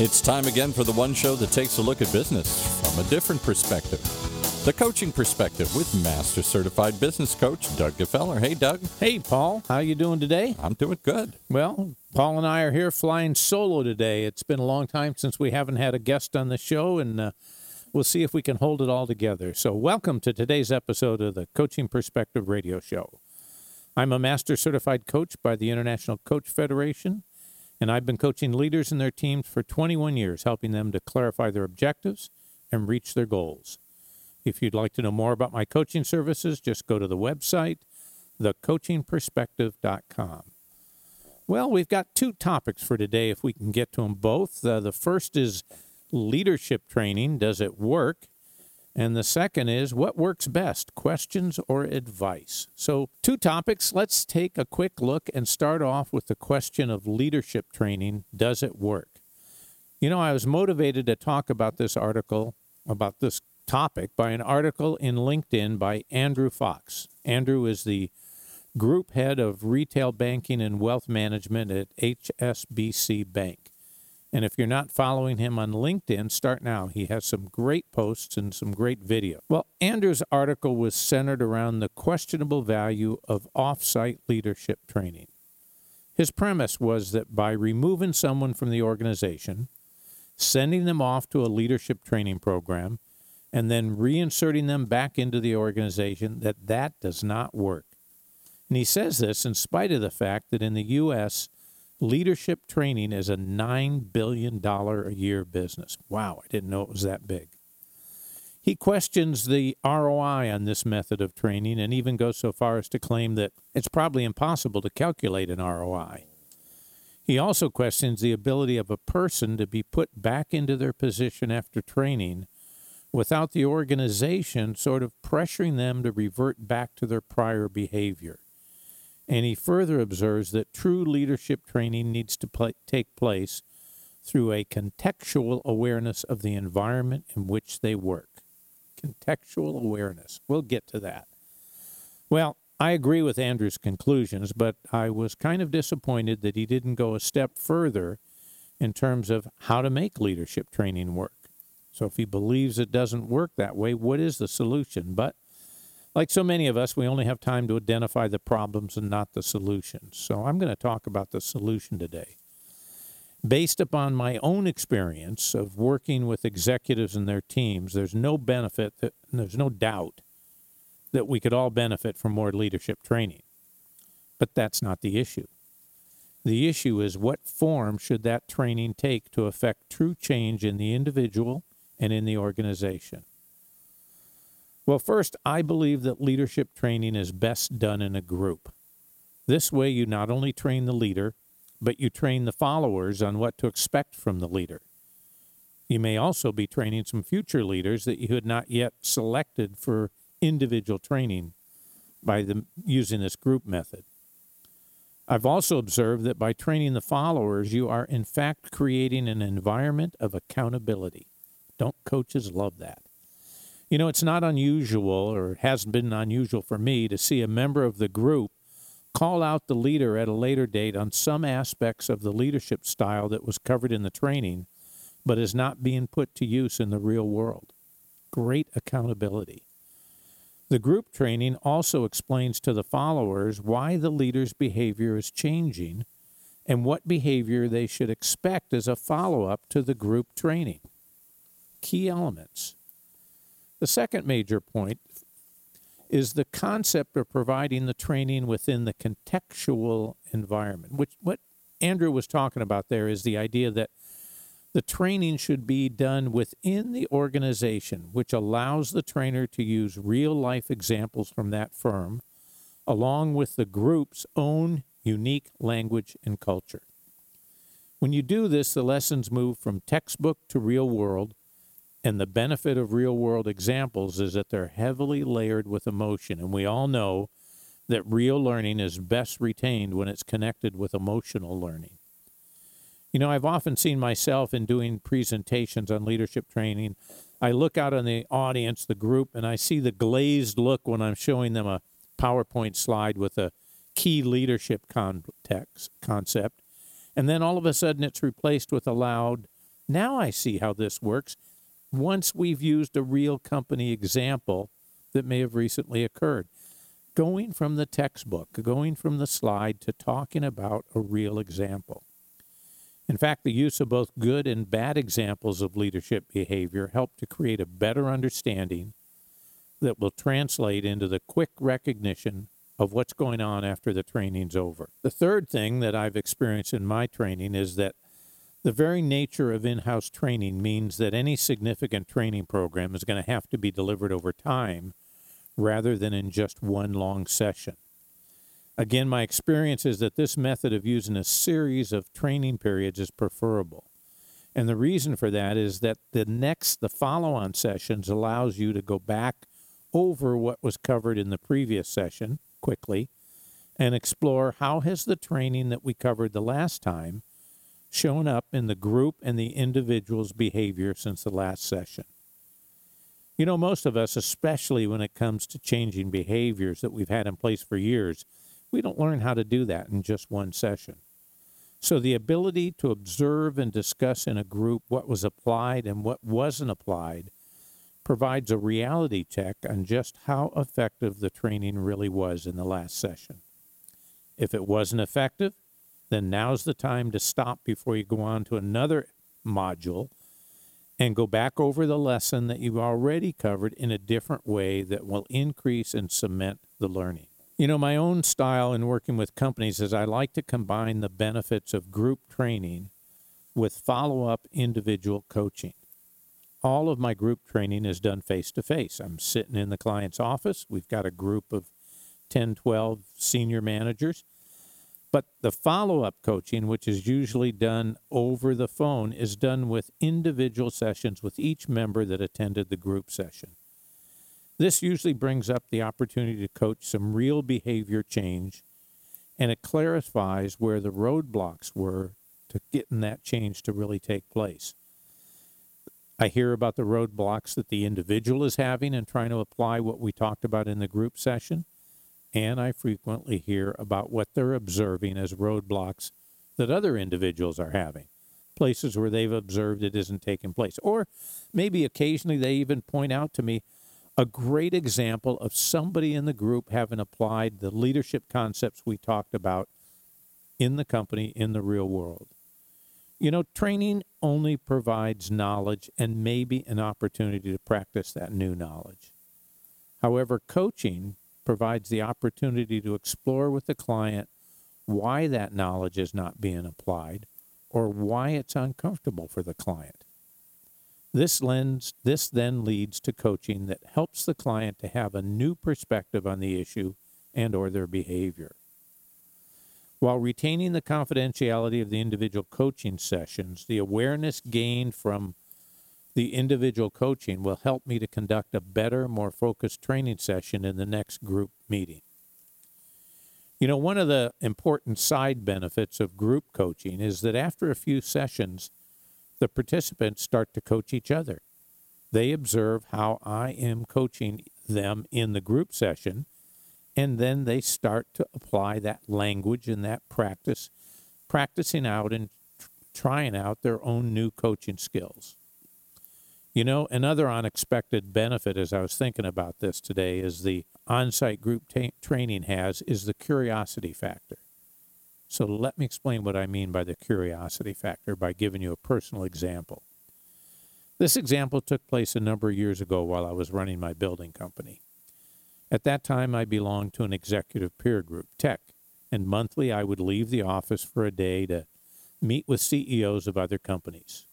It's time again for the one show that takes a look at business from a different perspective. The Coaching Perspective with Master Certified Business Coach Doug Gfeller. Hey, Doug. Hey, Paul. How you doing today? I'm doing good. Well, Paul and I are here flying solo today. It's been a long time since we haven't had a guest on the show, and uh, we'll see if we can hold it all together. So, welcome to today's episode of the Coaching Perspective Radio Show. I'm a Master Certified Coach by the International Coach Federation, and I've been coaching leaders and their teams for 21 years, helping them to clarify their objectives and reach their goals. If you'd like to know more about my coaching services, just go to the website, thecoachingperspective.com. Well, we've got two topics for today, if we can get to them both. Uh, the first is leadership training Does it work? And the second is what works best, questions or advice? So, two topics. Let's take a quick look and start off with the question of leadership training Does it work? You know, I was motivated to talk about this article, about this topic by an article in LinkedIn by Andrew Fox. Andrew is the group head of retail banking and wealth management at HSBC Bank. And if you're not following him on LinkedIn, start now. He has some great posts and some great video. Well, Andrew's article was centered around the questionable value of offsite leadership training. His premise was that by removing someone from the organization, sending them off to a leadership training program, and then reinserting them back into the organization, that that does not work. And he says this in spite of the fact that in the U.S., leadership training is a $9 billion a year business. Wow, I didn't know it was that big. He questions the ROI on this method of training and even goes so far as to claim that it's probably impossible to calculate an ROI. He also questions the ability of a person to be put back into their position after training without the organization sort of pressuring them to revert back to their prior behavior. And he further observes that true leadership training needs to pl- take place through a contextual awareness of the environment in which they work. Contextual awareness. We'll get to that. Well, I agree with Andrew's conclusions, but I was kind of disappointed that he didn't go a step further in terms of how to make leadership training work. So if he believes it doesn't work that way, what is the solution? But like so many of us, we only have time to identify the problems and not the solutions. So I'm going to talk about the solution today. Based upon my own experience of working with executives and their teams, there's no benefit, that, there's no doubt that we could all benefit from more leadership training. But that's not the issue. The issue is what form should that training take to affect true change in the individual and in the organization? Well, first, I believe that leadership training is best done in a group. This way, you not only train the leader, but you train the followers on what to expect from the leader. You may also be training some future leaders that you had not yet selected for individual training by the, using this group method. I've also observed that by training the followers, you are in fact creating an environment of accountability. Don't coaches love that? You know, it's not unusual, or hasn't been unusual for me, to see a member of the group call out the leader at a later date on some aspects of the leadership style that was covered in the training, but is not being put to use in the real world. Great accountability. The group training also explains to the followers why the leader's behavior is changing and what behavior they should expect as a follow up to the group training key elements. The second major point is the concept of providing the training within the contextual environment, which what Andrew was talking about there is the idea that the training should be done within the organization, which allows the trainer to use real life examples from that firm, along with the group's own unique language and culture. When you do this, the lessons move from textbook to real world and the benefit of real world examples is that they're heavily layered with emotion. And we all know that real learning is best retained when it's connected with emotional learning. You know, I've often seen myself in doing presentations on leadership training. I look out on the audience, the group, and I see the glazed look when I'm showing them a PowerPoint slide with a key leadership context, concept. And then all of a sudden it's replaced with a loud, Now I see how this works once we've used a real company example that may have recently occurred. Going from the textbook, going from the slide to talking about a real example. In fact, the use of both good and bad examples of leadership behavior help to create a better understanding that will translate into the quick recognition of what's going on after the training's over. The third thing that I've experienced in my training is that the very nature of in house training means that any significant training program is going to have to be delivered over time rather than in just one long session. Again, my experience is that this method of using a series of training periods is preferable. And the reason for that is that the next, the follow on sessions allows you to go back over what was covered in the previous session quickly and explore how has the training that we covered the last time shown up in the group and the individual's behavior since the last session. You know, most of us, especially when it comes to changing behaviors that we've had in place for years, we don't learn how to do that in just one session. So, the ability to observe and discuss in a group what was applied and what wasn't applied provides a reality check on just how effective the training really was in the last session. If it wasn't effective, then now's the time to stop before you go on to another module and go back over the lesson that you've already covered in a different way that will increase and cement the learning. You know, my own style in working with companies is I like to combine the benefits of group training with follow up individual coaching. All of my group training is done face to face. I'm sitting in the client's office. We've got a group of 10, 12 senior managers but the follow up coaching, which is usually done over the phone, is done with individual sessions with each member that attended the group session. This usually brings up the opportunity to coach some real behavior change, and it clarifies where the roadblocks were to getting that change to really take place. I hear about the roadblocks that the individual is having and trying to apply what we talked about in the group session and I frequently hear about what they're observing as roadblocks that other individuals are having, places where they've observed it isn't taking place. Or maybe occasionally they even point out to me a great example of somebody in the group having applied the leadership concepts we talked about in the company in the real world. You know, training only provides knowledge and maybe an opportunity to practice that new knowledge. However, coaching provides the opportunity to explore with the client why that knowledge is not being applied or why it's uncomfortable for the client. This lens this then leads to coaching that helps the client to have a new perspective on the issue and or their behavior. While retaining the confidentiality of the individual coaching sessions, the awareness gained from the individual coaching will help me to conduct a better, more focused training session in the next group meeting. You know, one of the important side benefits of group coaching is that after a few sessions, the participants start to coach each other. They observe how I am coaching them in the group session, and then they start to apply that language and that practice, practicing out and trying out their own new coaching skills. You know, another unexpected benefit as I was thinking about this today is the on site group training has is the curiosity factor. So let me explain what I mean by the curiosity factor by giving you a personal example. This example took place a number of years ago while I was running my building company. At that time, I belonged to an executive peer group, TEC, and monthly I would leave the office for a day to meet with CEOs of other companies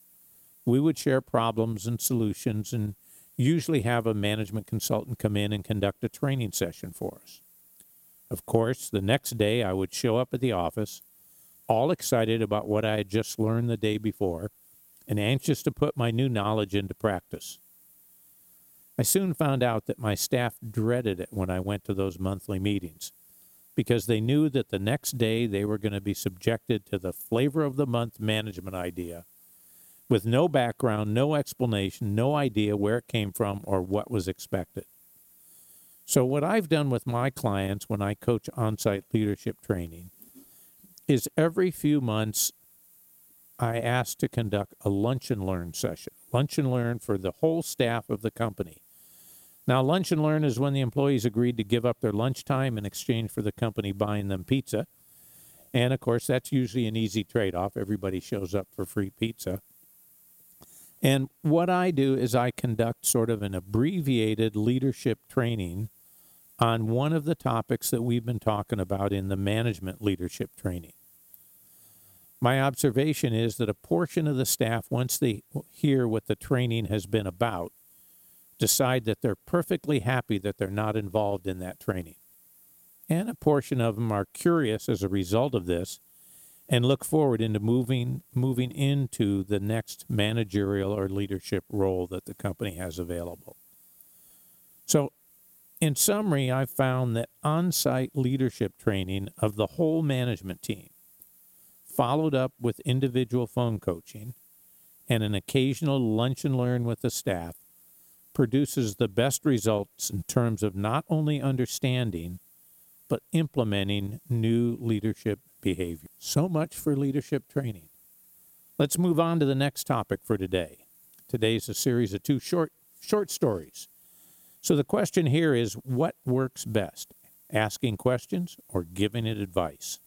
we would share problems and solutions and usually have a management consultant come in and conduct a training session for us. Of course, the next day I would show up at the office, all excited about what I had just learned the day before and anxious to put my new knowledge into practice. I soon found out that my staff dreaded it when I went to those monthly meetings because they knew that the next day they were going to be subjected to the flavor of the month management idea with no background, no explanation, no idea where it came from or what was expected. So, what I've done with my clients when I coach on site leadership training is every few months I ask to conduct a lunch and learn session. Lunch and learn for the whole staff of the company. Now, lunch and learn is when the employees agreed to give up their lunchtime in exchange for the company buying them pizza. And of course, that's usually an easy trade off. Everybody shows up for free pizza. And what I do is I conduct sort of an abbreviated leadership training on one of the topics that we've been talking about in the management leadership training. My observation is that a portion of the staff, once they hear what the training has been about, decide that they're perfectly happy that they're not involved in that training. And a portion of them are curious as a result of this and look forward into moving moving into the next managerial or leadership role that the company has available. So in summary, I found that on-site leadership training of the whole management team followed up with individual phone coaching and an occasional lunch and learn with the staff, produces the best results in terms of not only understanding, but implementing new leadership behavior. So much for leadership training. Let's move on to the next topic for today. Today's a series of two short short stories. So the question here is what works best? Asking questions or giving it advice?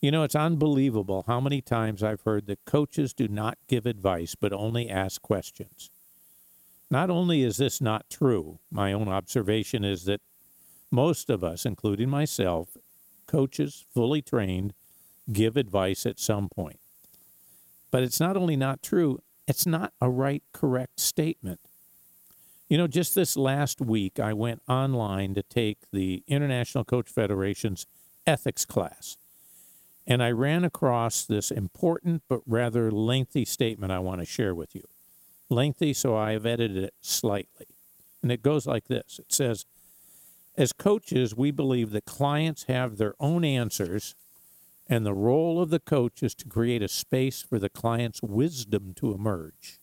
You know, it's unbelievable how many times I've heard that coaches do not give advice but only ask questions. Not only is this not true, my own observation is that most of us, including myself, coaches fully trained, give advice at some point. But it's not only not true, it's not a right, correct statement. You know, just this last week, I went online to take the International Coach Federation's ethics class. And I ran across this important but rather lengthy statement I want to share with you. Lengthy, so I have edited it slightly. And it goes like this It says, As coaches, we believe that clients have their own answers, and the role of the coach is to create a space for the client's wisdom to emerge.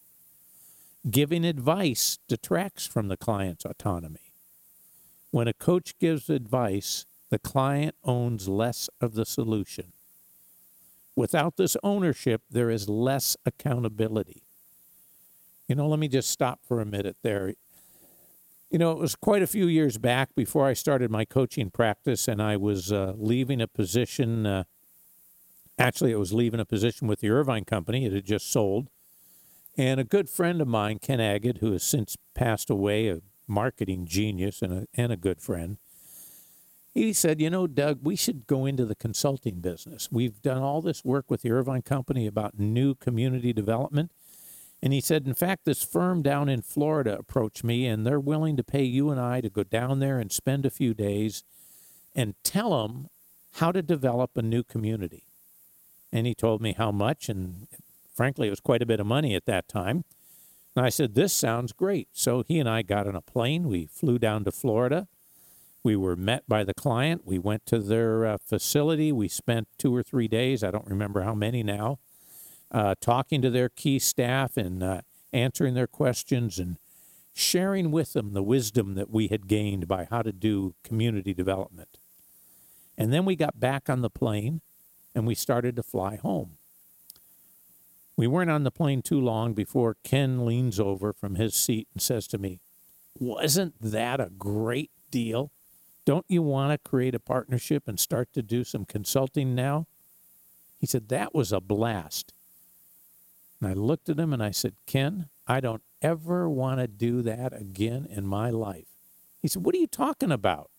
Giving advice detracts from the client's autonomy. When a coach gives advice, the client owns less of the solution. Without this ownership, there is less accountability. You know, let me just stop for a minute there. You know, it was quite a few years back before I started my coaching practice, and I was uh, leaving a position. Uh, actually, it was leaving a position with the Irvine Company. It had just sold. And a good friend of mine, Ken Agate, who has since passed away, a marketing genius and a, and a good friend, he said, You know, Doug, we should go into the consulting business. We've done all this work with the Irvine Company about new community development. And he said, In fact, this firm down in Florida approached me, and they're willing to pay you and I to go down there and spend a few days and tell them how to develop a new community. And he told me how much, and frankly, it was quite a bit of money at that time. And I said, This sounds great. So he and I got on a plane. We flew down to Florida. We were met by the client. We went to their uh, facility. We spent two or three days, I don't remember how many now, uh, talking to their key staff and uh, answering their questions and sharing with them the wisdom that we had gained by how to do community development. And then we got back on the plane and we started to fly home. We weren't on the plane too long before Ken leans over from his seat and says to me, Wasn't that a great deal? Don't you want to create a partnership and start to do some consulting now? He said, That was a blast. And I looked at him and I said, Ken, I don't ever want to do that again in my life. He said, What are you talking about?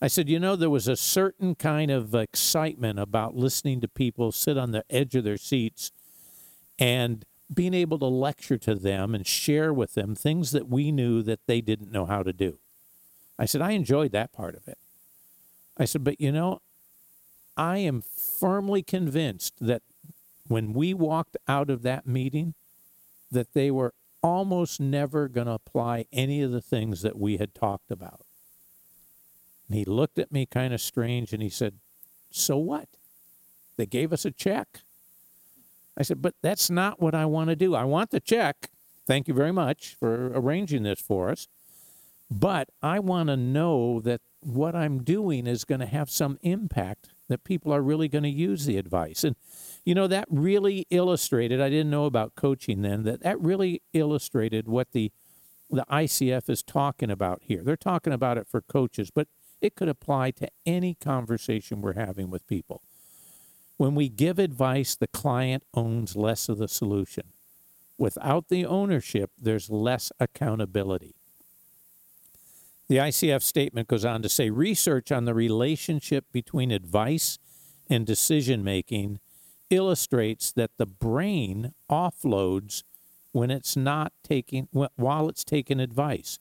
I said, You know, there was a certain kind of excitement about listening to people sit on the edge of their seats and being able to lecture to them and share with them things that we knew that they didn't know how to do. I said, I enjoyed that part of it. I said, but you know, I am firmly convinced that when we walked out of that meeting, that they were almost never going to apply any of the things that we had talked about. And he looked at me kind of strange and he said, So what? They gave us a check. I said, But that's not what I want to do. I want the check. Thank you very much for arranging this for us. But I want to know that what I'm doing is going to have some impact that people are really going to use the advice. And, you know, that really illustrated, I didn't know about coaching then, that that really illustrated what the, the ICF is talking about here. They're talking about it for coaches, but it could apply to any conversation we're having with people. When we give advice, the client owns less of the solution. Without the ownership, there's less accountability. The ICF statement goes on to say research on the relationship between advice and decision making illustrates that the brain offloads when it's not taking while it's taking advice.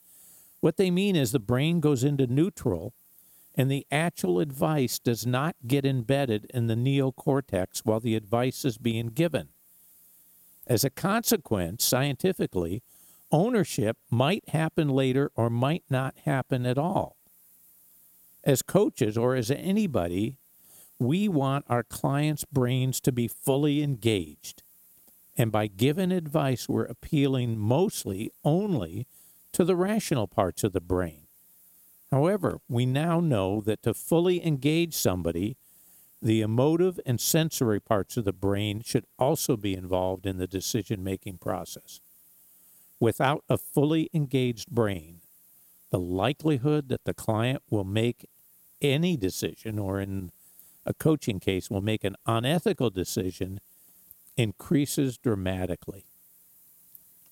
What they mean is the brain goes into neutral and the actual advice does not get embedded in the neocortex while the advice is being given. As a consequence, scientifically, ownership might happen later or might not happen at all. As coaches or as anybody, we want our clients' brains to be fully engaged. And by giving advice, we're appealing mostly only to the rational parts of the brain. However, we now know that to fully engage somebody, the emotive and sensory parts of the brain should also be involved in the decision making process. Without a fully engaged brain, the likelihood that the client will make any decision, or in a coaching case, will make an unethical decision, increases dramatically.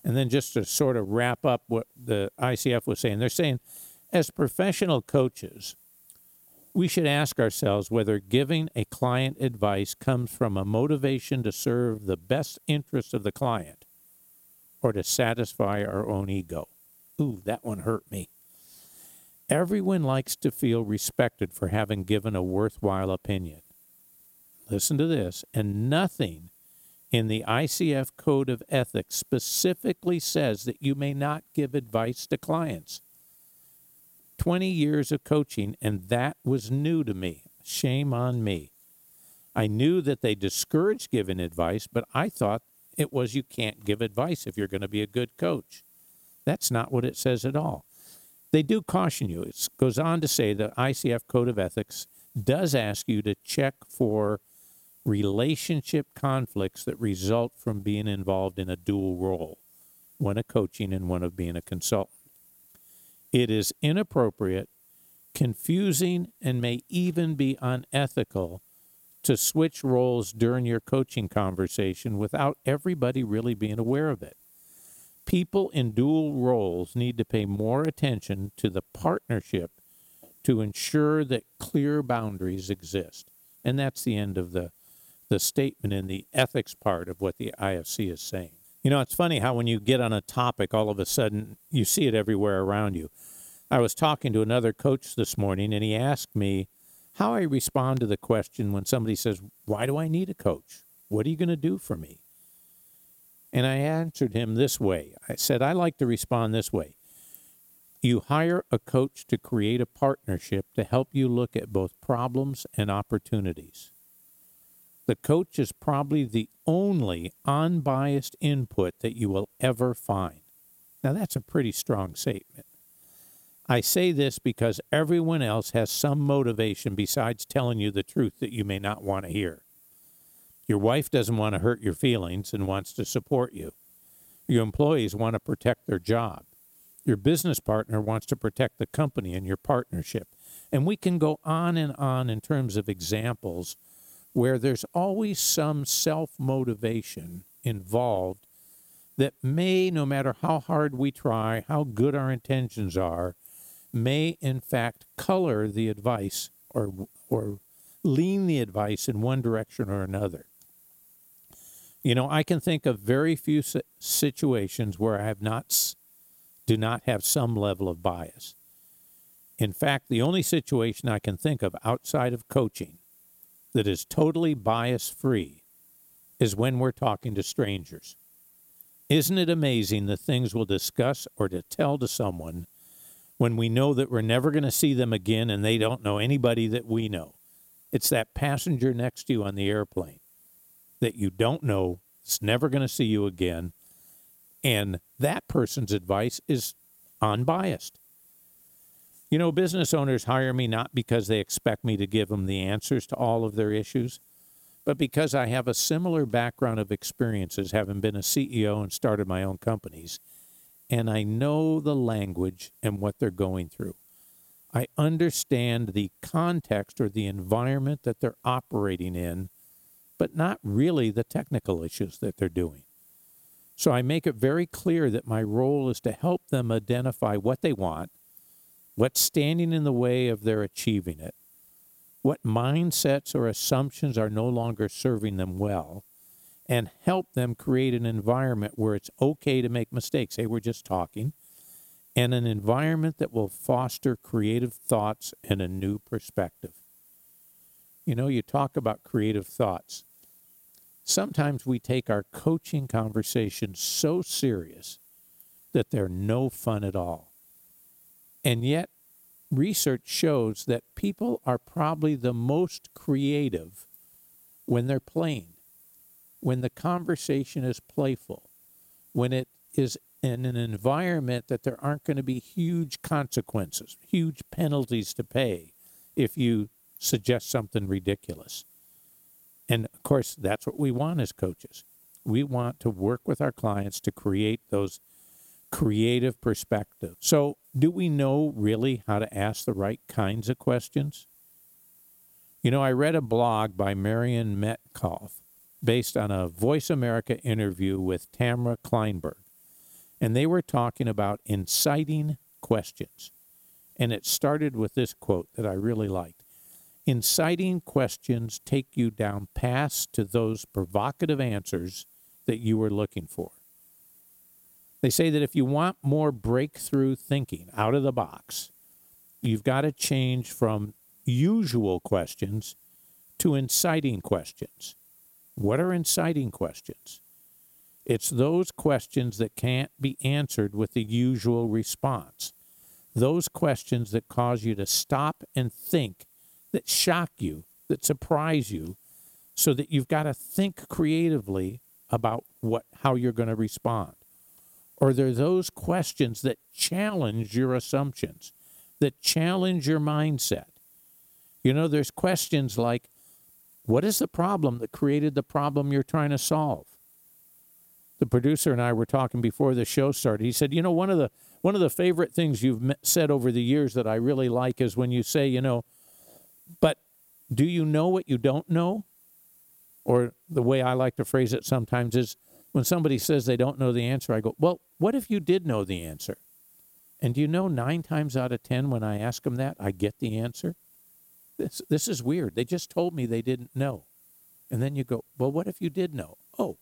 And then, just to sort of wrap up what the ICF was saying, they're saying as professional coaches, we should ask ourselves whether giving a client advice comes from a motivation to serve the best interest of the client or to satisfy our own ego. Ooh, that one hurt me. Everyone likes to feel respected for having given a worthwhile opinion. Listen to this, and nothing in the ICF Code of Ethics specifically says that you may not give advice to clients. 20 years of coaching, and that was new to me. Shame on me. I knew that they discouraged giving advice, but I thought it was you can't give advice if you're going to be a good coach. That's not what it says at all. They do caution you. It goes on to say the ICF Code of Ethics does ask you to check for relationship conflicts that result from being involved in a dual role, one of coaching and one of being a consultant. It is inappropriate, confusing, and may even be unethical to switch roles during your coaching conversation without everybody really being aware of it. People in dual roles need to pay more attention to the partnership to ensure that clear boundaries exist. And that's the end of the, the statement in the ethics part of what the IFC is saying. You know, it's funny how when you get on a topic, all of a sudden you see it everywhere around you. I was talking to another coach this morning, and he asked me how I respond to the question when somebody says, Why do I need a coach? What are you going to do for me? And I answered him this way I said, I like to respond this way. You hire a coach to create a partnership to help you look at both problems and opportunities. The coach is probably the only unbiased input that you will ever find. Now, that's a pretty strong statement. I say this because everyone else has some motivation besides telling you the truth that you may not want to hear. Your wife doesn't want to hurt your feelings and wants to support you. Your employees want to protect their job. Your business partner wants to protect the company and your partnership. And we can go on and on in terms of examples where there's always some self motivation involved that may, no matter how hard we try, how good our intentions are, may in fact color the advice or, or lean the advice in one direction or another. You know, I can think of very few situations where I have not do not have some level of bias. In fact, the only situation I can think of outside of coaching that is totally bias free is when we're talking to strangers. Isn't it amazing the things we'll discuss or to tell to someone when we know that we're never going to see them again and they don't know anybody that we know? It's that passenger next to you on the airplane that you don't know, is never going to see you again. And that person's advice is unbiased. You know, business owners hire me not because they expect me to give them the answers to all of their issues, but because I have a similar background of experiences, having been a CEO and started my own companies, and I know the language and what they're going through. I understand the context or the environment that they're operating in, but not really the technical issues that they're doing. So I make it very clear that my role is to help them identify what they want, what's standing in the way of their achieving it, what mindsets or assumptions are no longer serving them well, and help them create an environment where it's okay to make mistakes. Hey, we're just talking. And an environment that will foster creative thoughts and a new perspective. You know, you talk about creative thoughts. Sometimes we take our coaching conversations so serious that they're no fun at all. And yet, research shows that people are probably the most creative when they're playing when the conversation is playful, when it is in an environment that there aren't going to be huge consequences, huge penalties to pay if you suggest something ridiculous. And of course, that's what we want as coaches. We want to work with our clients to create those creative perspectives. So, do we know really how to ask the right kinds of questions? You know, I read a blog by Maureen Metcalf based on a VoiceAmerica interview with Tamara Kleinberg. And they were talking about inciting questions. And it started with this quote that I really liked Inciting questions take you down paths to those provocative answers that you were looking for. They say that if you want more breakthrough thinking out of the box, you've got to change from usual questions to inciting questions. What are inciting questions? It's those questions that can't be answered with the usual response. Those questions that cause you to stop and think, that shock you, that surprise you, so that you've got to think creatively about what how you're going to respond. Or they're those questions that challenge your assumptions, that challenge your mindset. You know, there's questions like, what is the problem that created the problem you're trying to solve? The producer and I were talking before the show started. He said, "You know, one of the one of the favorite things you've said over the years that I really like is when you say, you know, but do you know what you don't know?" Or the way I like to phrase it sometimes is when somebody says they don't know the answer, I go, "Well, what if you did know the answer?" And do you know 9 times out of 10 when I ask them that, I get the answer? This, this is weird. They just told me they didn't know. And then you go, well, what if you did know? Oh,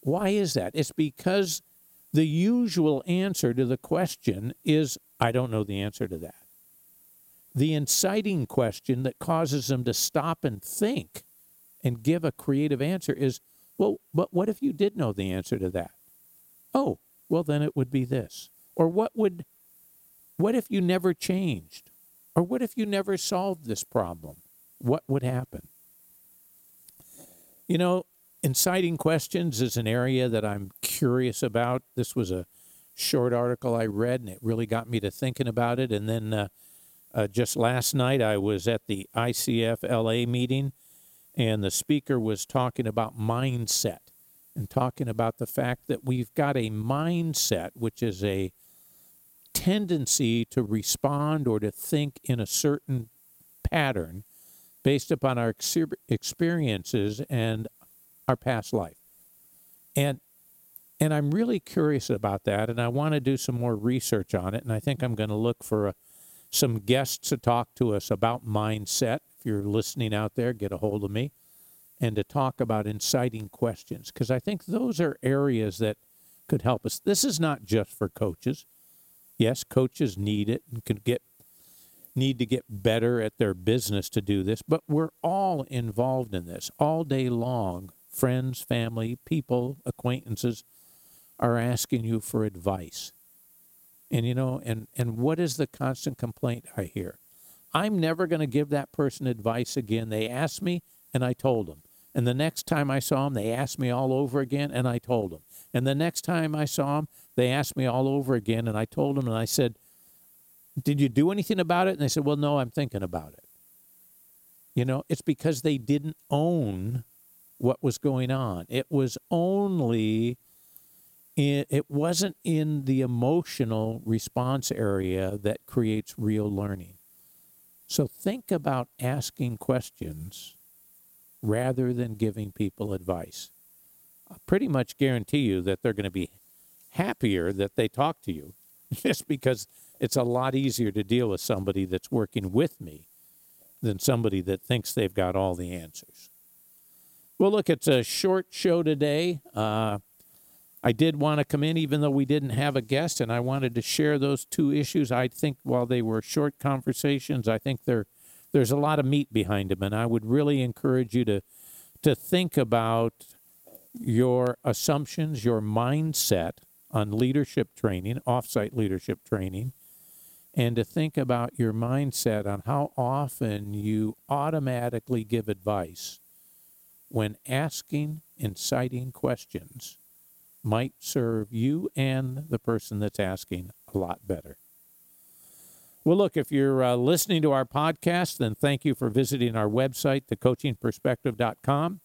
why is that? It's because the usual answer to the question is, I don't know the answer to that. The inciting question that causes them to stop and think and give a creative answer is, well, but what if you did know the answer to that? Oh, well, then it would be this. Or what would, what if you never changed? Or what if you never solved this problem? What would happen? You know, inciting questions is an area that I'm curious about. This was a short article I read, and it really got me to thinking about it. And then uh, uh, just last night, I was at the ICF LA meeting, and the speaker was talking about mindset and talking about the fact that we've got a mindset, which is a tendency to respond or to think in a certain pattern based upon our experiences and our past life. And and I'm really curious about that and I want to do some more research on it and I think I'm going to look for a, some guests to talk to us about mindset. If you're listening out there, get a hold of me and to talk about inciting questions because I think those are areas that could help us. This is not just for coaches. Yes, coaches need it and can get need to get better at their business to do this, but we're all involved in this all day long. Friends, family, people, acquaintances are asking you for advice. And you know, and and what is the constant complaint I hear? I'm never going to give that person advice again. They asked me and I told them. And the next time I saw them, they asked me all over again and I told them. And the next time I saw them, they asked me all over again, and I told them, and I said, Did you do anything about it? And they said, Well, no, I'm thinking about it. You know, it's because they didn't own what was going on. It was only it wasn't in the emotional response area that creates real learning. So think about asking questions rather than giving people advice. I pretty much guarantee you that they're going to be happier that they talk to you just because it's a lot easier to deal with somebody that's working with me than somebody that thinks they've got all the answers. Well, look, it's a short show today. Uh, I did want to come in, even though we didn't have a guest, and I wanted to share those two issues. I think while they were short conversations, I think there, there's a lot of meat behind them, and I would really encourage you to, to think about your assumptions, your mindset on leadership training, offsite leadership training, and to think about your mindset on how often you automatically give advice when asking inciting questions might serve you and the person that's asking a lot better. Well, look, if you're uh, listening to our podcast, then thank you for visiting our website, thecoachingperspective.com.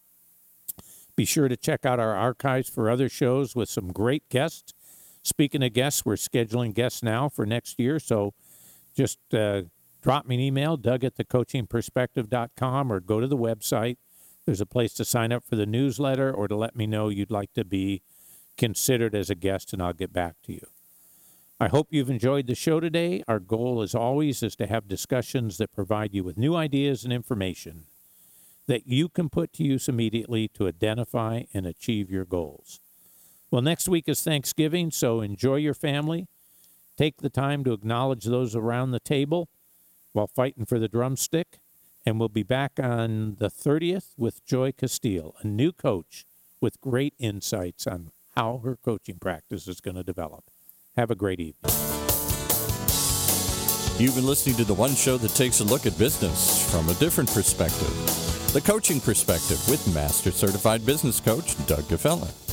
Be sure to check out our archives for other shows with some great guests. Speaking of guests, we're scheduling guests now for next year, so just uh, drop me an email, doug at thecoachingperspective.com, or go to the website. There's a place to sign up for the newsletter or to let me know you'd like to be considered as a guest, and I'll get back to you. I hope you've enjoyed the show today. Our goal, as always, is to have discussions that provide you with new ideas and information that you can put to use immediately to identify and achieve your goals. Well, next week is Thanksgiving, so enjoy your family. Take the time to acknowledge those around the table while fighting for the drumstick. And we'll be back on the 30th with Joy Castile, a new coach with great insights on how her coaching practice is going to develop. Have a great evening. You've been listening to the one show that takes a look at business from a different perspective. The Coaching Perspective with Master Certified Business Coach Doug Gfeller.